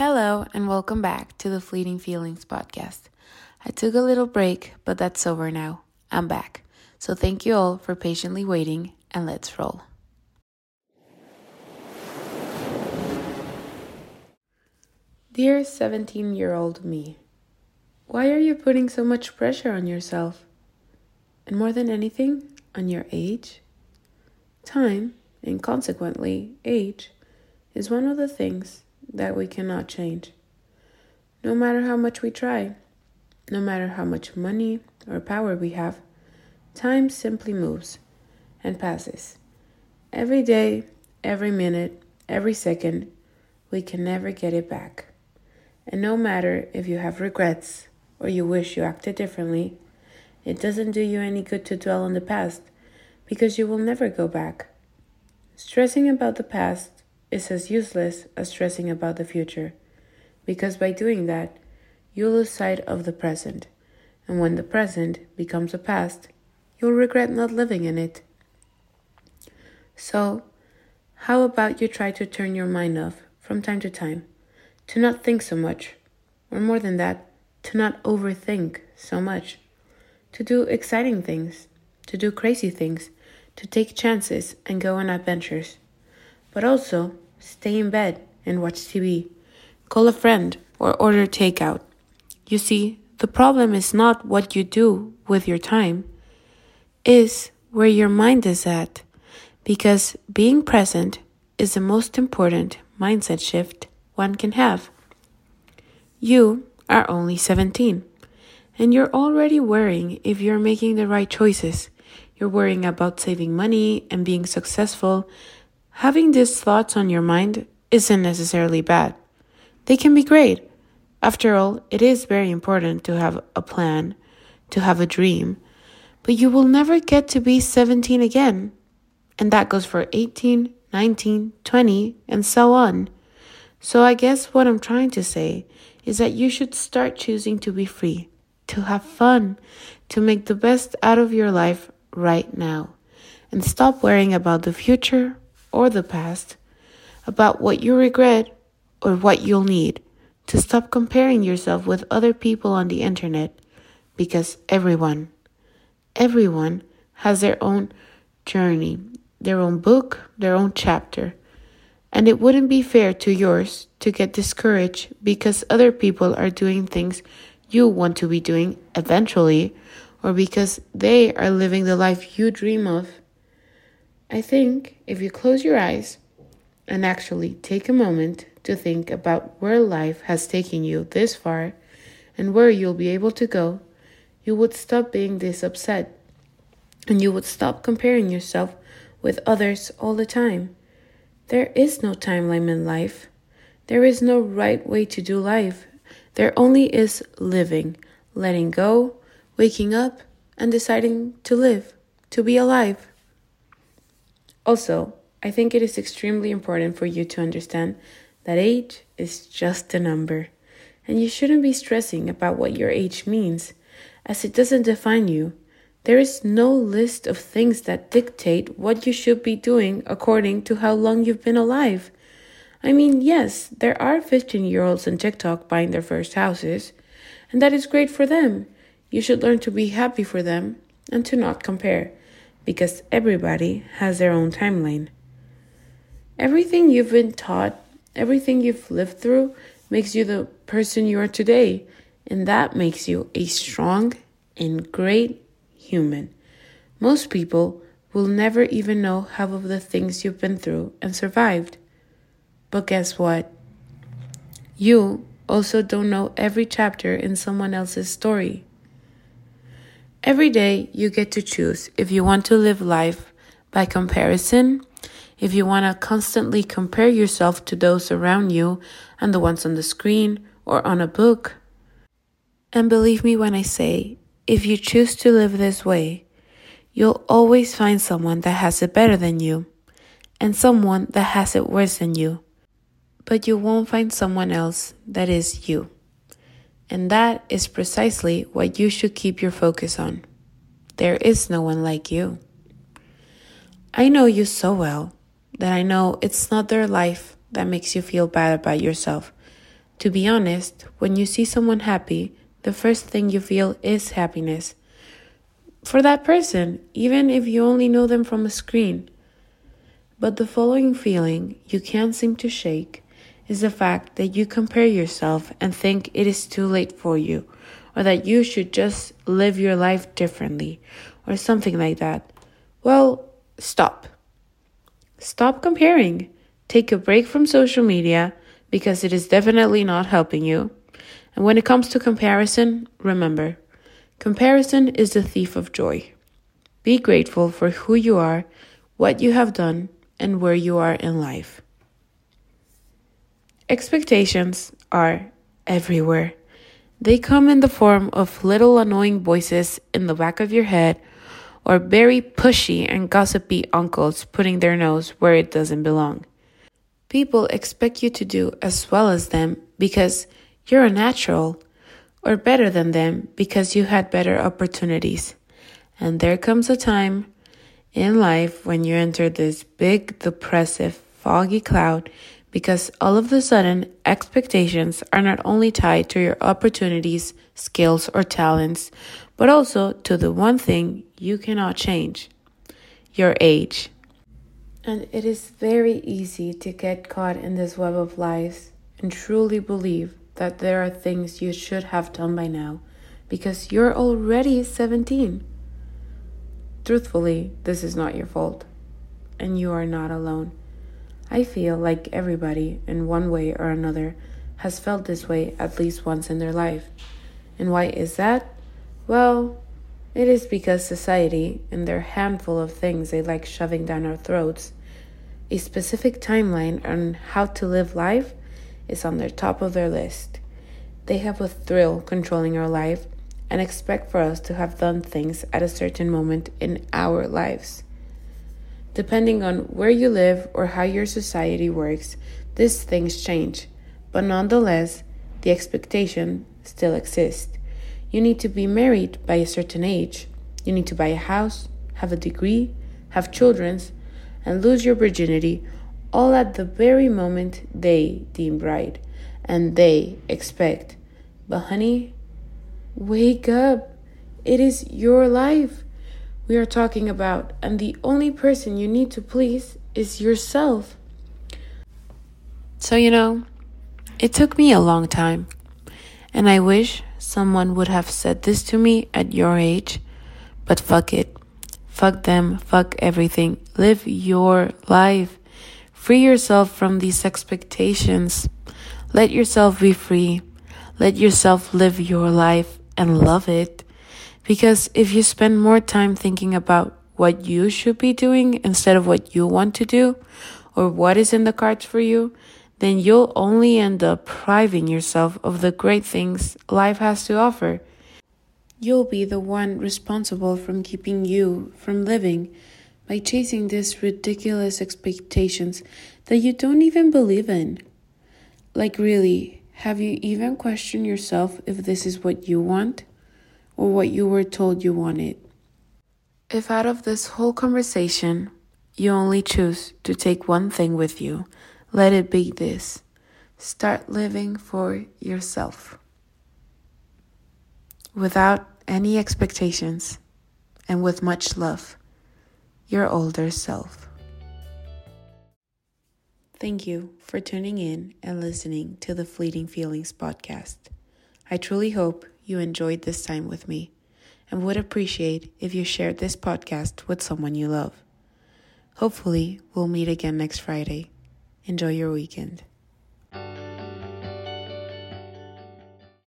Hello, and welcome back to the Fleeting Feelings podcast. I took a little break, but that's over now. I'm back. So thank you all for patiently waiting, and let's roll. Dear 17 year old me, why are you putting so much pressure on yourself? And more than anything, on your age? Time, and consequently age, is one of the things that we cannot change. No matter how much we try, no matter how much money or power we have, time simply moves and passes. Every day, every minute, every second, we can never get it back. And no matter if you have regrets or you wish you acted differently, it doesn't do you any good to dwell on the past because you will never go back. Stressing about the past is as useless as stressing about the future, because by doing that, you lose sight of the present, and when the present becomes a past, you'll regret not living in it. So, how about you try to turn your mind off from time to time, to not think so much, or more than that, to not overthink so much, to do exciting things, to do crazy things, to take chances and go on adventures but also stay in bed and watch TV, call a friend, or order takeout. You see, the problem is not what you do with your time, is where your mind is at, because being present is the most important mindset shift one can have. You are only 17, and you're already worrying if you're making the right choices. You're worrying about saving money and being successful Having these thoughts on your mind isn't necessarily bad. They can be great. After all, it is very important to have a plan, to have a dream, but you will never get to be 17 again. And that goes for 18, 19, 20, and so on. So I guess what I'm trying to say is that you should start choosing to be free, to have fun, to make the best out of your life right now, and stop worrying about the future or the past, about what you regret or what you'll need, to stop comparing yourself with other people on the internet because everyone, everyone has their own journey, their own book, their own chapter. And it wouldn't be fair to yours to get discouraged because other people are doing things you want to be doing eventually, or because they are living the life you dream of I think if you close your eyes and actually take a moment to think about where life has taken you this far and where you'll be able to go, you would stop being this upset and you would stop comparing yourself with others all the time. There is no timeline in life. There is no right way to do life. There only is living, letting go, waking up, and deciding to live, to be alive. Also, I think it is extremely important for you to understand that age is just a number, and you shouldn't be stressing about what your age means, as it doesn't define you. There is no list of things that dictate what you should be doing according to how long you've been alive. I mean, yes, there are 15 year olds on TikTok buying their first houses, and that is great for them. You should learn to be happy for them and to not compare because everybody has their own timeline. Everything you've been taught, everything you've lived through, makes you the person you are today, and that makes you a strong and great human. Most people will never even know half of the things you've been through and survived. But guess what? You also don't know every chapter in someone else's story. Every day you get to choose if you want to live life by comparison, if you want to constantly compare yourself to those around you and the ones on the screen or on a book. And believe me when I say, if you choose to live this way, you'll always find someone that has it better than you and someone that has it worse than you. But you won't find someone else that is you. And that is precisely what you should keep your focus on. There is no one like you. I know you so well that I know it's not their life that makes you feel bad about yourself. To be honest, when you see someone happy, the first thing you feel is happiness. For that person, even if you only know them from a screen. But the following feeling you can't seem to shake is the fact that you compare yourself and think it is too late for you, or that you should just live your life differently, or something like that. Well, stop. Stop comparing. Take a break from social media because it is definitely not helping you. And when it comes to comparison, remember comparison is the thief of joy. Be grateful for who you are, what you have done, and where you are in life. Expectations are everywhere. They come in the form of little annoying voices in the back of your head or very pushy and gossipy uncles putting their nose where it doesn't belong. People expect you to do as well as them because you're a natural, or better than them because you had better opportunities. And there comes a time in life when you enter this big, depressive, foggy cloud because all of a sudden expectations are not only tied to your opportunities, skills, or talents, but also to the one thing you cannot change your age. And it is very easy to get caught in this web of lies and truly believe that there are things you should have done by now because you're already 17. Truthfully, this is not your fault, and you are not alone. I feel like everybody, in one way or another, has felt this way at least once in their life. And why is that? Well, it is because society, in their handful of things they like shoving down our throats, a specific timeline on how to live life is on the top of their list. They have a thrill controlling our life and expect for us to have done things at a certain moment in our lives. Depending on where you live or how your society works, these things change, but nonetheless, the expectation still exists. You need to be married by a certain age. You need to buy a house, have a degree, have children, and lose your virginity all at the very moment they deem right and they expect. But, honey, wake up. It is your life we are talking about, and the only person you need to please is yourself. So, you know, it took me a long time, and I wish someone would have said this to me at your age, but fuck it. Fuck them, fuck everything. Live your life. Free yourself from these expectations. Let yourself be free. Let yourself live your life and love it. Because if you spend more time thinking about what you should be doing instead of what you want to do or what is in the cards for you, then you'll only end up depriving yourself of the great things life has to offer. You'll be the one responsible from keeping you from living by chasing these ridiculous expectations that you don't even believe in. Like, really, have you even questioned yourself if this is what you want? Or what you were told you wanted. If out of this whole conversation you only choose to take one thing with you, let it be this start living for yourself without any expectations and with much love. Your older self. Thank you for tuning in and listening to the Fleeting Feelings podcast. I truly hope you enjoyed this time with me and would appreciate if you shared this podcast with someone you love. Hopefully, we'll meet again next Friday. Enjoy your weekend.